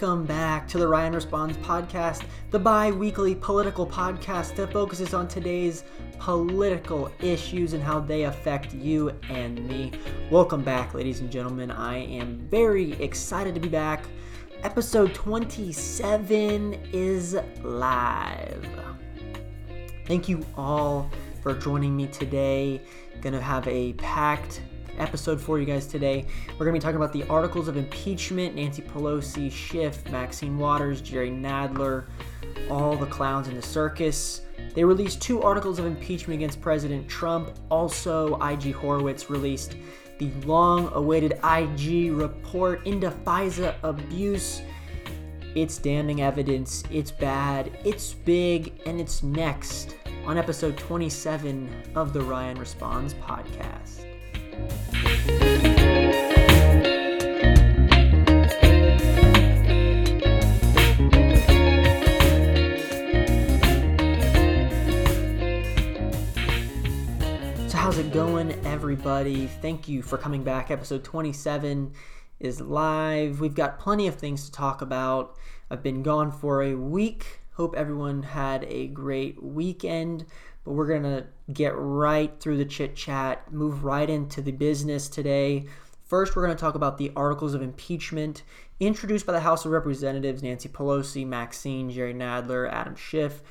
Welcome back to the Ryan Responds podcast, the bi weekly political podcast that focuses on today's political issues and how they affect you and me. Welcome back, ladies and gentlemen. I am very excited to be back. Episode 27 is live. Thank you all for joining me today. Gonna have a packed episode for you guys today. We're going to be talking about the articles of impeachment Nancy Pelosi, Schiff, Maxine Waters, Jerry Nadler, all the clowns in the circus. They released two articles of impeachment against President Trump. Also, IG Horowitz released the long awaited IG report into FISA abuse. It's damning evidence, it's bad, it's big, and it's next on episode 27 of the Ryan Responds podcast. So, how's it going, everybody? Thank you for coming back. Episode 27 is live. We've got plenty of things to talk about. I've been gone for a week. Hope everyone had a great weekend but we're going to get right through the chit chat, move right into the business today. First, we're going to talk about the articles of impeachment introduced by the House of Representatives Nancy Pelosi, Maxine, Jerry Nadler, Adam Schiff.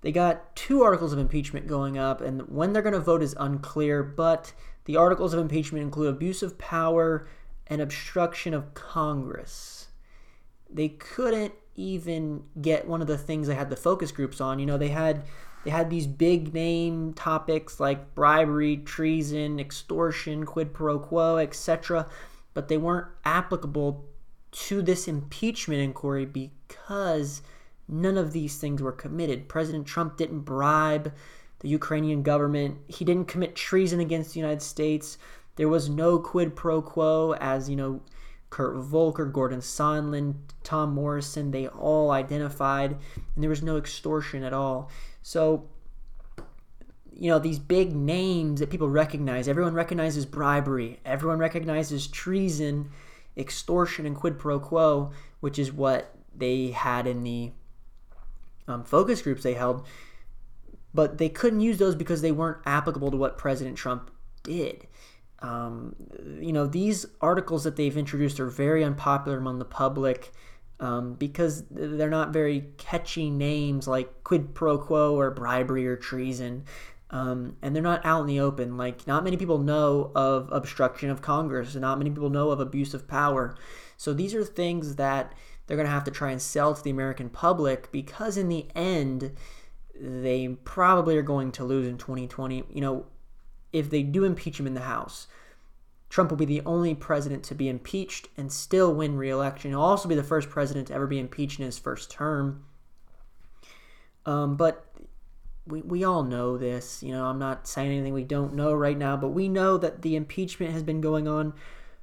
They got two articles of impeachment going up, and when they're going to vote is unclear, but the articles of impeachment include abuse of power and obstruction of Congress. They couldn't even get one of the things they had the focus groups on. You know, they had they had these big name topics like bribery, treason, extortion, quid pro quo, etc., but they weren't applicable to this impeachment inquiry because none of these things were committed. President Trump didn't bribe the Ukrainian government. He didn't commit treason against the United States. There was no quid pro quo, as you know, Kurt Volker, Gordon Sondland, Tom Morrison, they all identified, and there was no extortion at all. So, you know, these big names that people recognize, everyone recognizes bribery, everyone recognizes treason, extortion, and quid pro quo, which is what they had in the um, focus groups they held. But they couldn't use those because they weren't applicable to what President Trump did. Um, you know, these articles that they've introduced are very unpopular among the public um, because they're not very catchy names like quid pro quo or bribery or treason. Um, and they're not out in the open. Like, not many people know of obstruction of Congress, and not many people know of abuse of power. So, these are things that they're going to have to try and sell to the American public because, in the end, they probably are going to lose in 2020. You know, if they do impeach him in the House, Trump will be the only president to be impeached and still win re-election. He'll also be the first president to ever be impeached in his first term. Um, but we, we all know this. You know, I'm not saying anything we don't know right now, but we know that the impeachment has been going on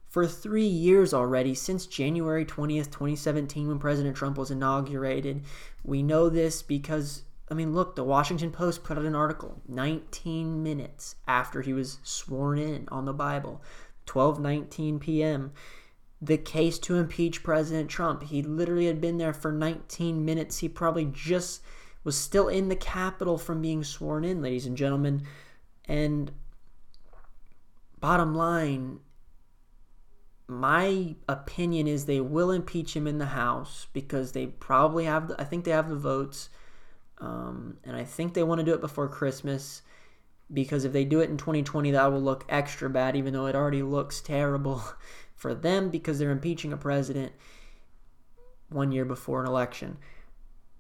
for three years already, since January 20th, 2017, when President Trump was inaugurated. We know this because, I mean, look, the Washington Post put out an article 19 minutes after he was sworn in on the Bible 12:19 p.m. The case to impeach President Trump. He literally had been there for 19 minutes. He probably just was still in the Capitol from being sworn in, ladies and gentlemen. And bottom line, my opinion is they will impeach him in the House because they probably have, the, I think they have the votes. Um, and I think they want to do it before Christmas because if they do it in 2020, that will look extra bad, even though it already looks terrible for them because they're impeaching a president one year before an election.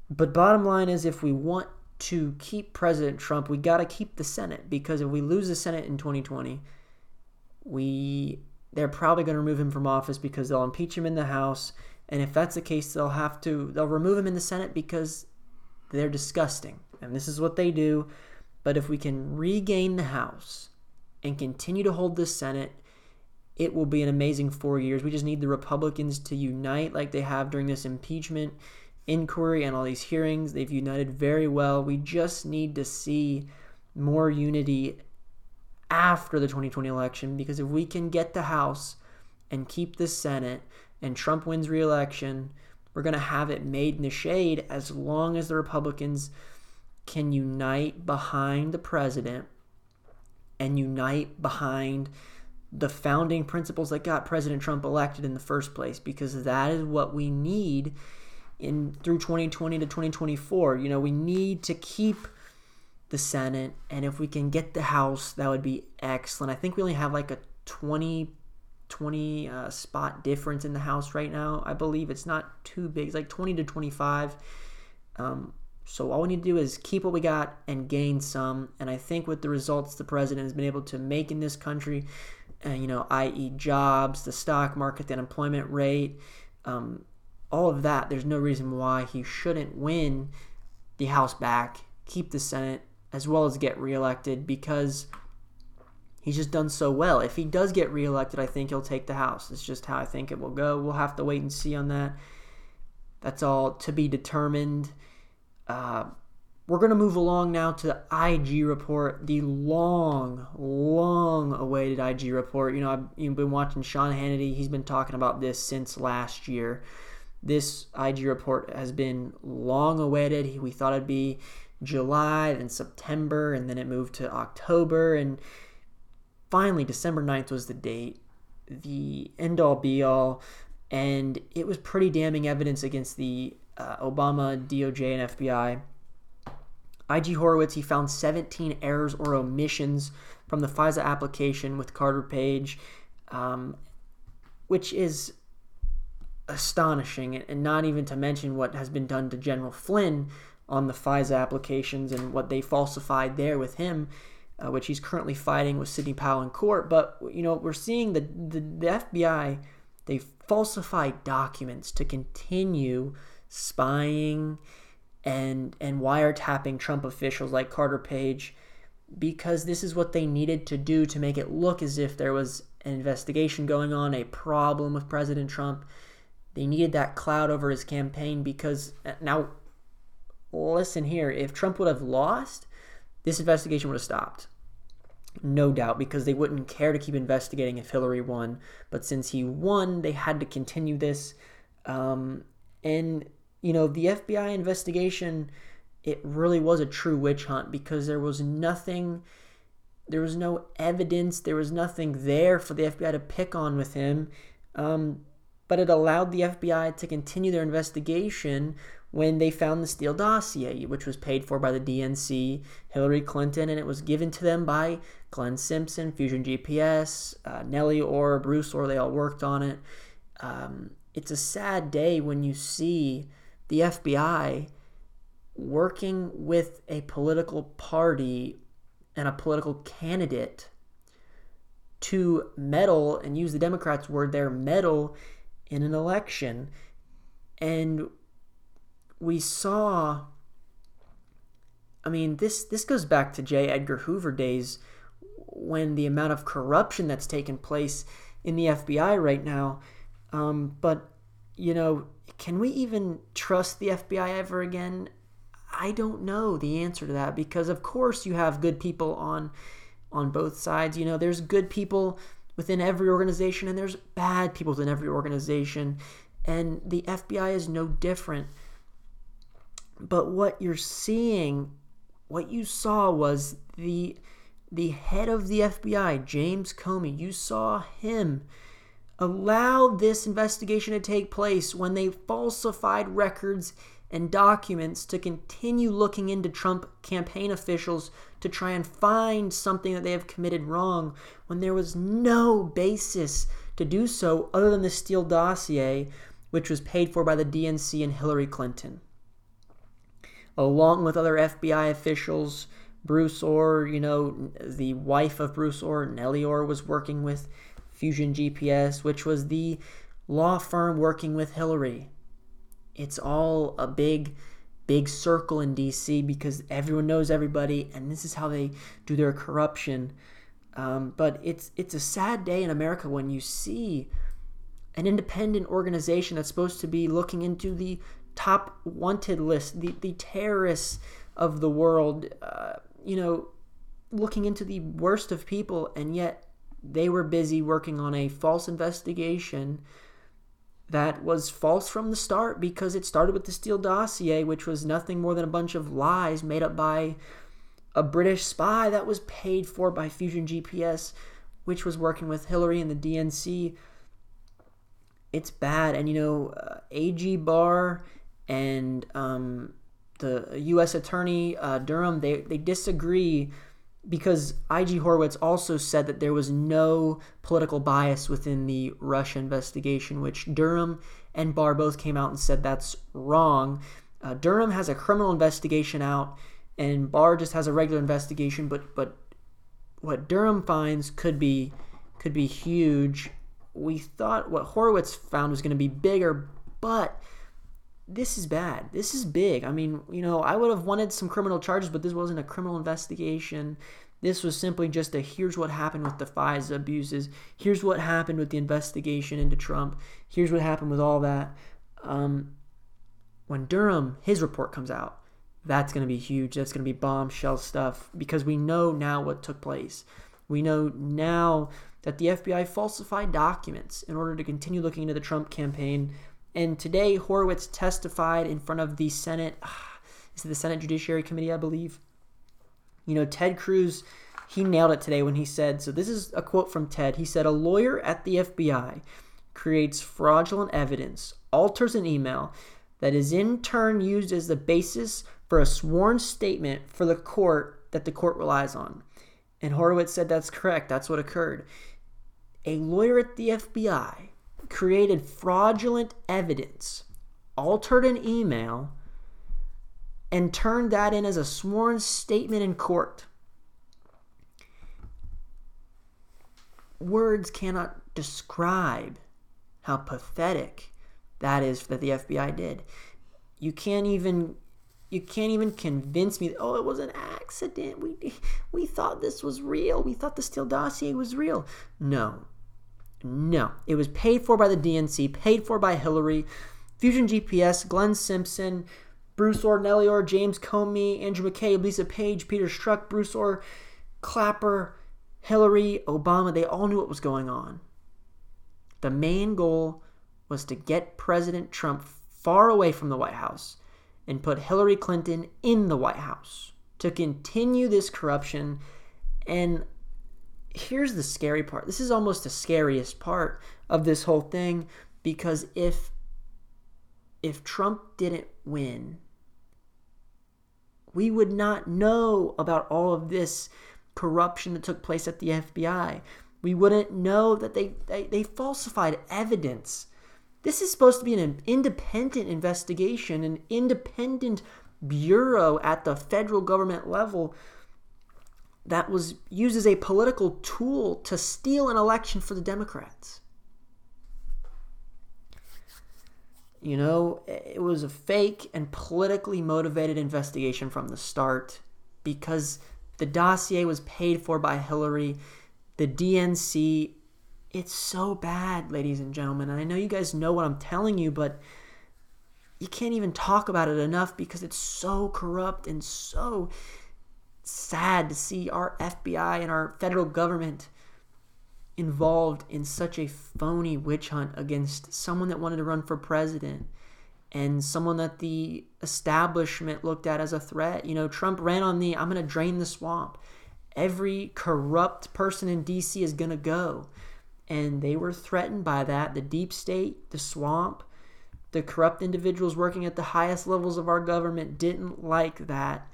But bottom line is, if we want to keep President Trump, we got to keep the Senate because if we lose the Senate in 2020, we they're probably going to remove him from office because they'll impeach him in the House, and if that's the case, they'll have to they'll remove him in the Senate because they're disgusting, and this is what they do. But if we can regain the House and continue to hold the Senate, it will be an amazing four years. We just need the Republicans to unite like they have during this impeachment inquiry and all these hearings. They've united very well. We just need to see more unity after the 2020 election because if we can get the House and keep the Senate and Trump wins re-election, we're going to have it made in the shade as long as the Republicans can unite behind the president and unite behind the founding principles that got President Trump elected in the first place because that is what we need in through 2020 to 2024. You know, we need to keep the Senate and if we can get the House, that would be excellent. I think we only have like a 20 20 uh, spot difference in the House right now. I believe it's not too big. It's like 20 to 25. Um, so all we need to do is keep what we got and gain some. And I think with the results the president has been able to make in this country, uh, you know, i.e., jobs, the stock market, the unemployment rate, um, all of that, there's no reason why he shouldn't win the House back, keep the Senate, as well as get reelected because he's just done so well. If he does get reelected, I think he'll take the House. It's just how I think it will go. We'll have to wait and see on that. That's all to be determined. Uh, we're going to move along now to the IG report, the long, long awaited IG report. You know, I've you've been watching Sean Hannity. He's been talking about this since last year. This IG report has been long awaited. We thought it'd be July, then September, and then it moved to October. And finally, December 9th was the date, the end all be all. And it was pretty damning evidence against the uh, Obama, DOJ, and FBI. IG Horowitz, he found 17 errors or omissions from the FISA application with Carter Page, um, which is astonishing, and not even to mention what has been done to General Flynn on the FISA applications and what they falsified there with him, uh, which he's currently fighting with Sidney Powell in court. But you know, we're seeing the the, the FBI they falsify documents to continue spying and and wiretapping Trump officials like Carter Page because this is what they needed to do to make it look as if there was an investigation going on, a problem with President Trump. They needed that cloud over his campaign because uh, now listen here, if Trump would have lost, this investigation would have stopped. No doubt, because they wouldn't care to keep investigating if Hillary won. But since he won, they had to continue this. Um, and you know, the FBI investigation, it really was a true witch hunt because there was nothing, there was no evidence, there was nothing there for the FBI to pick on with him. Um, but it allowed the FBI to continue their investigation when they found the Steele dossier, which was paid for by the DNC, Hillary Clinton, and it was given to them by Glenn Simpson, Fusion GPS, uh, Nellie Ohr, Bruce Ohr, they all worked on it. Um, it's a sad day when you see the FBI working with a political party and a political candidate to meddle and use the Democrats' word there, meddle in an election. And we saw I mean this this goes back to J. Edgar Hoover days when the amount of corruption that's taken place in the FBI right now. Um, but you know, can we even trust the FBI ever again? I don't know the answer to that because of course you have good people on on both sides. You know, there's good people within every organization and there's bad people within every organization and the FBI is no different. But what you're seeing, what you saw was the the head of the FBI, James Comey, you saw him allow this investigation to take place when they falsified records and documents to continue looking into Trump campaign officials to try and find something that they have committed wrong when there was no basis to do so other than the Steele dossier, which was paid for by the DNC and Hillary Clinton. Along with other FBI officials, Bruce Ohr, you know, the wife of Bruce Ohr, Nellie Ohr, was working with Fusion GPS, which was the law firm working with Hillary. It's all a big, big circle in DC because everyone knows everybody, and this is how they do their corruption. Um, but it's it's a sad day in America when you see an independent organization that's supposed to be looking into the top wanted list, the, the terrorists of the world, uh, you know, looking into the worst of people, and yet they were busy working on a false investigation that was false from the start because it started with the Steele dossier, which was nothing more than a bunch of lies made up by a British spy that was paid for by Fusion GPS, which was working with Hillary and the DNC. It's bad. And, you know, uh, AG Barr and um, the U.S. Attorney uh, Durham, they, they disagree because IG Horowitz also said that there was no political bias within the Russia investigation, which Durham and Barr both came out and said that's wrong. Uh, Durham has a criminal investigation out, and Barr just has a regular investigation. But but what Durham finds could be could be huge. We thought what Horowitz found was going to be bigger, but this is bad. This is big. I mean, you know, I would have wanted some criminal charges, but this wasn't a criminal investigation. This was simply just a here's what happened with the FISA abuses. Here's what happened with the investigation into Trump. Here's what happened with all that. Um, when Durham, his report comes out, that's going to be huge. That's going to be bombshell stuff because we know now what took place. We know now that the FBI falsified documents in order to continue looking into the Trump campaign and today, Horowitz testified in front of the Senate. Ah, is it the Senate Judiciary Committee, I believe? You know, Ted Cruz, he nailed it today when he said so. This is a quote from Ted. He said, A lawyer at the FBI creates fraudulent evidence, alters an email that is in turn used as the basis for a sworn statement for the court that the court relies on. And Horowitz said that's correct. That's what occurred. A lawyer at the FBI created fraudulent evidence, altered an email, and turned that in as a sworn statement in court. Words cannot describe how pathetic that is that the FBI did. You can't even you can't even convince me oh it was an accident. We we thought this was real. We thought the Steele dossier was real. No. No, it was paid for by the DNC, paid for by Hillary, Fusion GPS, Glenn Simpson, Bruce Ohr, Nellie Ohr, James Comey, Andrew McCabe, Lisa Page, Peter Strzok, Bruce Ohr, Clapper, Hillary, Obama. They all knew what was going on. The main goal was to get President Trump far away from the White House and put Hillary Clinton in the White House to continue this corruption and here's the scary part. This is almost the scariest part of this whole thing because if if Trump didn't win, we would not know about all of this corruption that took place at the FBI. We wouldn't know that they, they, they falsified evidence. This is supposed to be an independent investigation, an independent bureau at the federal government level that was used as a political tool to steal an election for the Democrats. You know, it was a fake and politically motivated investigation from the start because the dossier was paid for by Hillary. The DNC, it's so bad, ladies and gentlemen. And I know you guys know what I'm telling you, but you can't even talk about it enough because it's so corrupt and so sad to see our FBI and our federal government involved in such a phony witch hunt against someone that wanted to run for president and someone that the establishment looked at as a threat. You know, Trump ran on the I'm going to drain the swamp. Every corrupt person in DC is going to go. And they were threatened by that. The deep state, the swamp, the corrupt individuals working at the highest levels of our government didn't like that.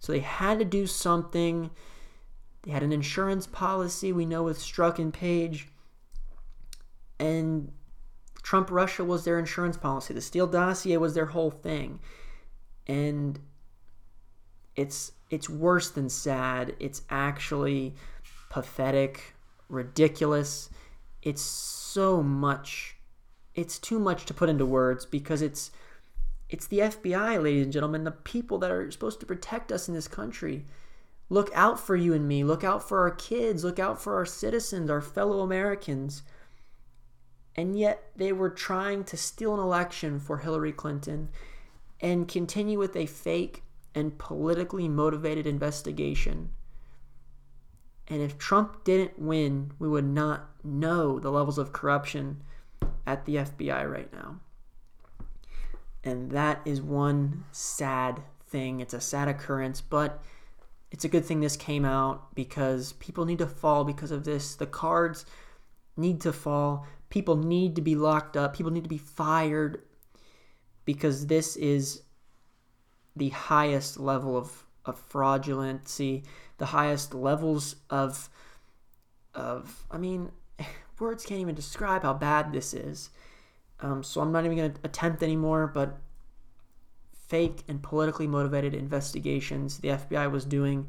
So they had to do something. They had an insurance policy, we know with Strzok and Page. And Trump Russia was their insurance policy. The Steele dossier was their whole thing. And it's it's worse than sad. It's actually pathetic, ridiculous. It's so much it's too much to put into words because it's it's the FBI, ladies and gentlemen, the people that are supposed to protect us in this country. Look out for you and me. Look out for our kids. Look out for our citizens, our fellow Americans. And yet they were trying to steal an election for Hillary Clinton and continue with a fake and politically motivated investigation. And if Trump didn't win, we would not know the levels of corruption at the FBI right now. And that is one sad thing. It's a sad occurrence, but it's a good thing this came out because people need to fall because of this. The cards need to fall. People need to be locked up. People need to be fired because this is the highest level of, of fraudulency, the highest levels of of I mean, words can't even describe how bad this is. Um, so I'm not even going to attempt anymore, but fake and politically motivated investigations the FBI was doing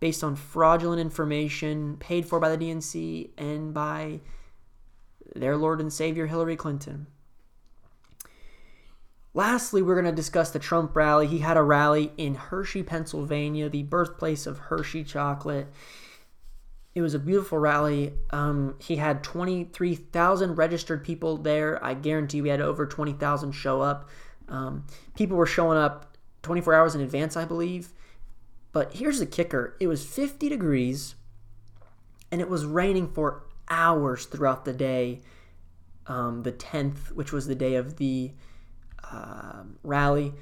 based on fraudulent information paid for by the DNC and by their Lord and Savior Hillary Clinton. Lastly, we're going to discuss the Trump rally. He had a rally in Hershey, Pennsylvania, the birthplace of Hershey chocolate. It was a beautiful rally. Um, he had 23,000 registered people there. I guarantee we had over 20,000 show up. Um, people were showing up 24 hours in advance, I believe. But here's the kicker it was 50 degrees and it was raining for hours throughout the day. Um, the 10th, which was the day of the uh, rally,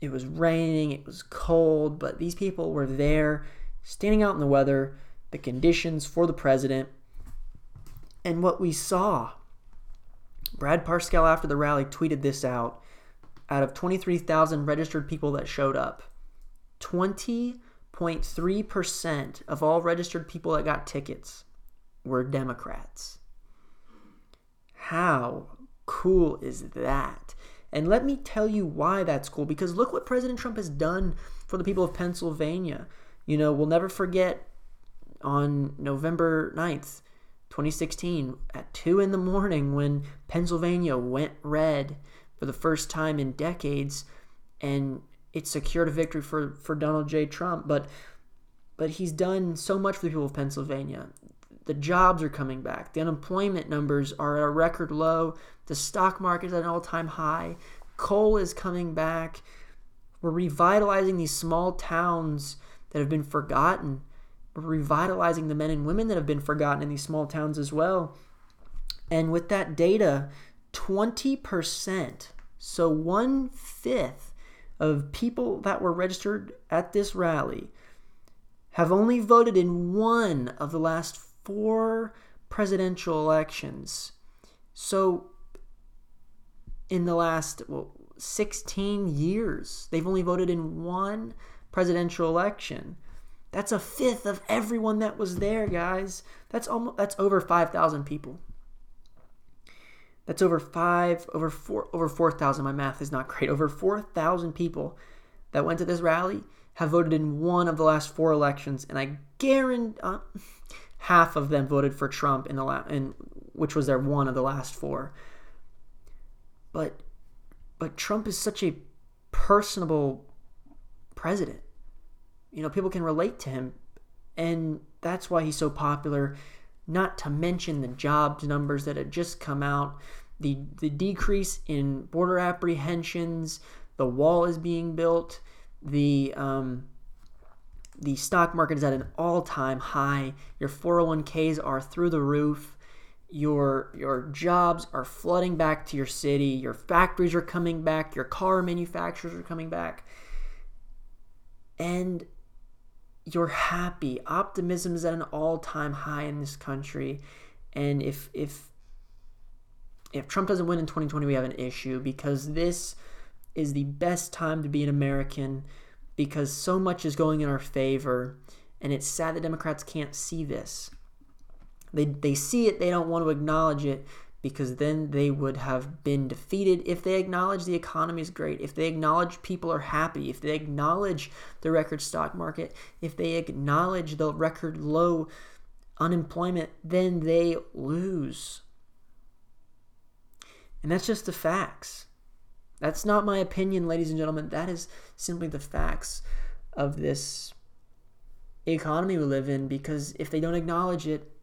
it was raining, it was cold, but these people were there standing out in the weather the conditions for the president. And what we saw, Brad Parscale after the rally tweeted this out. Out of 23,000 registered people that showed up, 20.3% of all registered people that got tickets were Democrats. How cool is that? And let me tell you why that's cool because look what President Trump has done for the people of Pennsylvania. You know, we'll never forget on November 9th, 2016, at 2 in the morning when Pennsylvania went red for the first time in decades and it secured a victory for, for Donald J. Trump. But but he's done so much for the people of Pennsylvania. The jobs are coming back. The unemployment numbers are at a record low. The stock market is at an all time high. Coal is coming back. We're revitalizing these small towns that have been forgotten revitalizing the men and women that have been forgotten in these small towns as well. And with that data, 20%, so one fifth of people that were registered at this rally have only voted in one of the last four presidential elections. So, in the last well, 16 years, they've only voted in one presidential election. That's a fifth of everyone that was there, guys. That's almost that's over 5,000 people. That's over 5 over 4 over 4,000. My math is not great. Over 4,000 people that went to this rally have voted in one of the last four elections and I guarantee uh, half of them voted for Trump in the la- in which was their one of the last four. But but Trump is such a personable president. You know, people can relate to him, and that's why he's so popular. Not to mention the jobs numbers that had just come out, the the decrease in border apprehensions, the wall is being built, the um, the stock market is at an all-time high. Your 401ks are through the roof. Your your jobs are flooding back to your city. Your factories are coming back. Your car manufacturers are coming back. And you're happy. Optimism is at an all-time high in this country, and if if if Trump doesn't win in 2020, we have an issue because this is the best time to be an American because so much is going in our favor, and it's sad that Democrats can't see this. They they see it, they don't want to acknowledge it because then they would have been defeated if they acknowledge the economy is great, if they acknowledge people are happy, if they acknowledge the record stock market, if they acknowledge the record low unemployment, then they lose. And that's just the facts. That's not my opinion, ladies and gentlemen. That is simply the facts of this economy we live in because if they don't acknowledge it,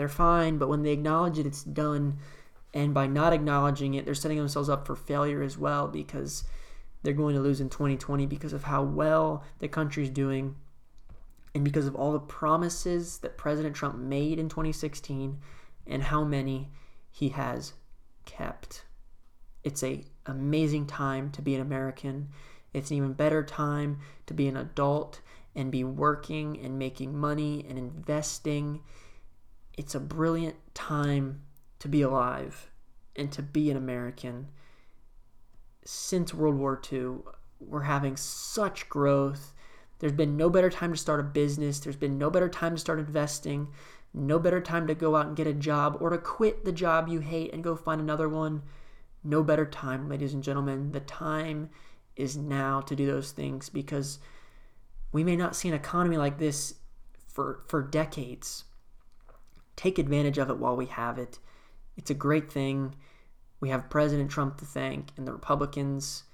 they're fine, but when they acknowledge it, it's done. And by not acknowledging it, they're setting themselves up for failure as well because they're going to lose in 2020 because of how well the country's doing and because of all the promises that President Trump made in 2016 and how many he has kept. It's a amazing time to be an American. It's an even better time to be an adult and be working and making money and investing. It's a brilliant time to be alive and to be an American. Since World War II, we're having such growth. There's been no better time to start a business. There's been no better time to start investing. No better time to go out and get a job or to quit the job you hate and go find another one. No better time, ladies and gentlemen. The time is now to do those things because we may not see an economy like this for, for decades. Take advantage of it while we have it. It's a great thing. We have President Trump to thank and the Republicans,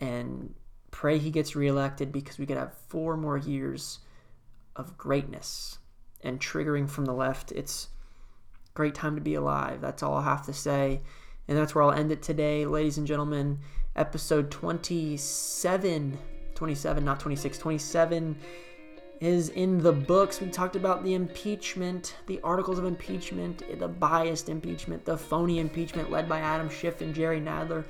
and pray he gets reelected because we could have four more years of greatness and triggering from the left. It's great time to be alive. That's all I have to say. And that's where I'll end it today, ladies and gentlemen. Episode 27, 27, not 26, 27 is in the books. We talked about the impeachment, the articles of impeachment, the biased impeachment, the phony impeachment led by Adam Schiff and Jerry Nadler.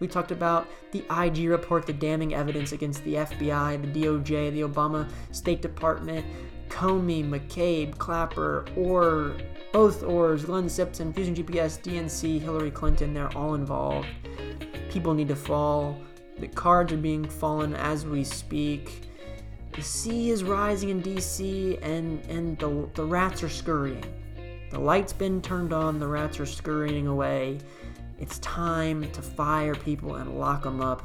We talked about the IG report, the damning evidence against the FBI, the DOJ, the Obama State Department, Comey, McCabe, Clapper, or both Ohrs, Glenn Simpson, Fusion GPS, DNC, Hillary Clinton, they're all involved. People need to fall. The cards are being fallen as we speak. The sea is rising in DC and, and the, the rats are scurrying. The light's been turned on, the rats are scurrying away. It's time to fire people and lock them up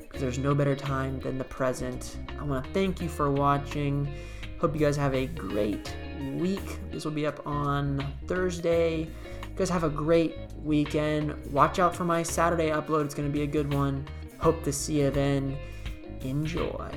because there's no better time than the present. I want to thank you for watching. Hope you guys have a great week. This will be up on Thursday. You guys have a great weekend. Watch out for my Saturday upload. It's going to be a good one. Hope to see you then. Enjoy.